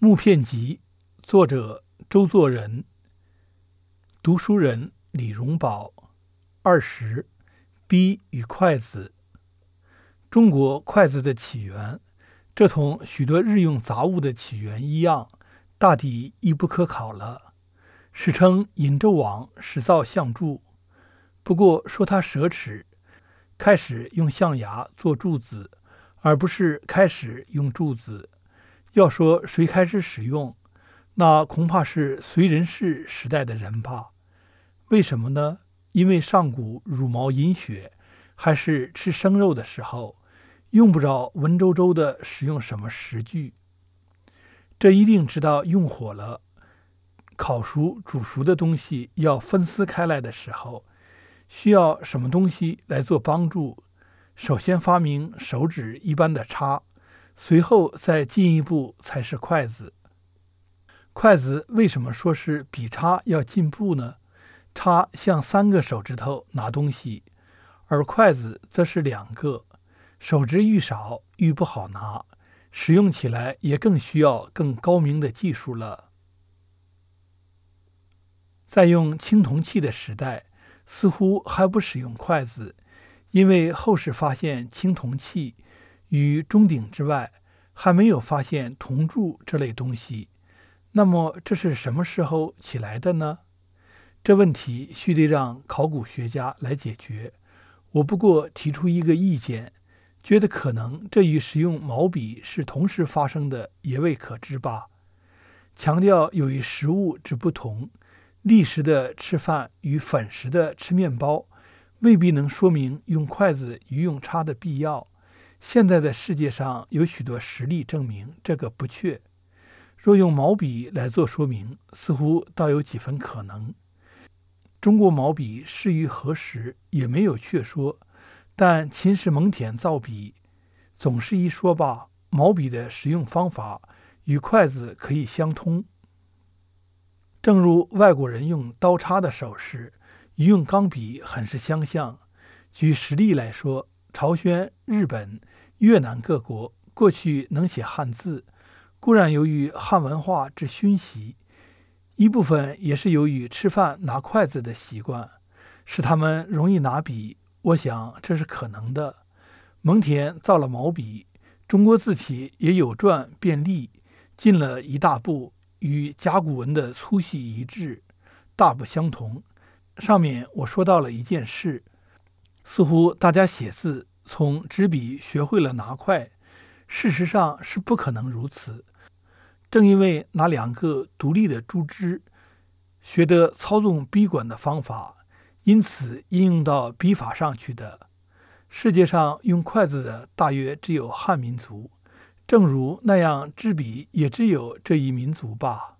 木片集，作者周作人。读书人李荣宝。二十，笔与筷子。中国筷子的起源，这同许多日用杂物的起源一样，大抵亦不可考了。史称尹周王始造象柱，不过说他奢侈，开始用象牙做柱子，而不是开始用柱子。要说谁开始使用，那恐怕是隋人氏时代的人吧？为什么呢？因为上古茹毛饮血，还是吃生肉的时候，用不着文绉绉的使用什么食具。这一定知道用火了，烤熟、煮熟的东西要分撕开来的时候，需要什么东西来做帮助？首先发明手指一般的叉。随后再进一步才是筷子。筷子为什么说是比叉要进步呢？叉像三个手指头拿东西，而筷子则是两个，手指愈少愈不好拿，使用起来也更需要更高明的技术了。在用青铜器的时代，似乎还不使用筷子，因为后世发现青铜器。与钟鼎之外，还没有发现铜柱这类东西。那么这是什么时候起来的呢？这问题须得让考古学家来解决。我不过提出一个意见，觉得可能这与使用毛笔是同时发生的，也未可知吧。强调由于食物之不同，立时的吃饭与粉食的吃面包，未必能说明用筷子与用叉的必要。现在的世界上有许多实例证明这个不确。若用毛笔来做说明，似乎倒有几分可能。中国毛笔适于何时也没有确说，但秦时蒙恬造笔，总是一说吧。毛笔的使用方法与筷子可以相通，正如外国人用刀叉的手势与用钢笔很是相像。举实例来说。朝鲜、日本、越南各国过去能写汉字，固然由于汉文化之熏习，一部分也是由于吃饭拿筷子的习惯，使他们容易拿笔。我想这是可能的。蒙恬造了毛笔，中国字体也有转变利，进了一大步，与甲骨文的粗细一致，大不相同。上面我说到了一件事。似乎大家写字从纸笔学会了拿筷，事实上是不可能如此。正因为拿两个独立的竹枝，学得操纵笔管的方法，因此应用到笔法上去的。世界上用筷子的大约只有汉民族，正如那样，执笔也只有这一民族吧。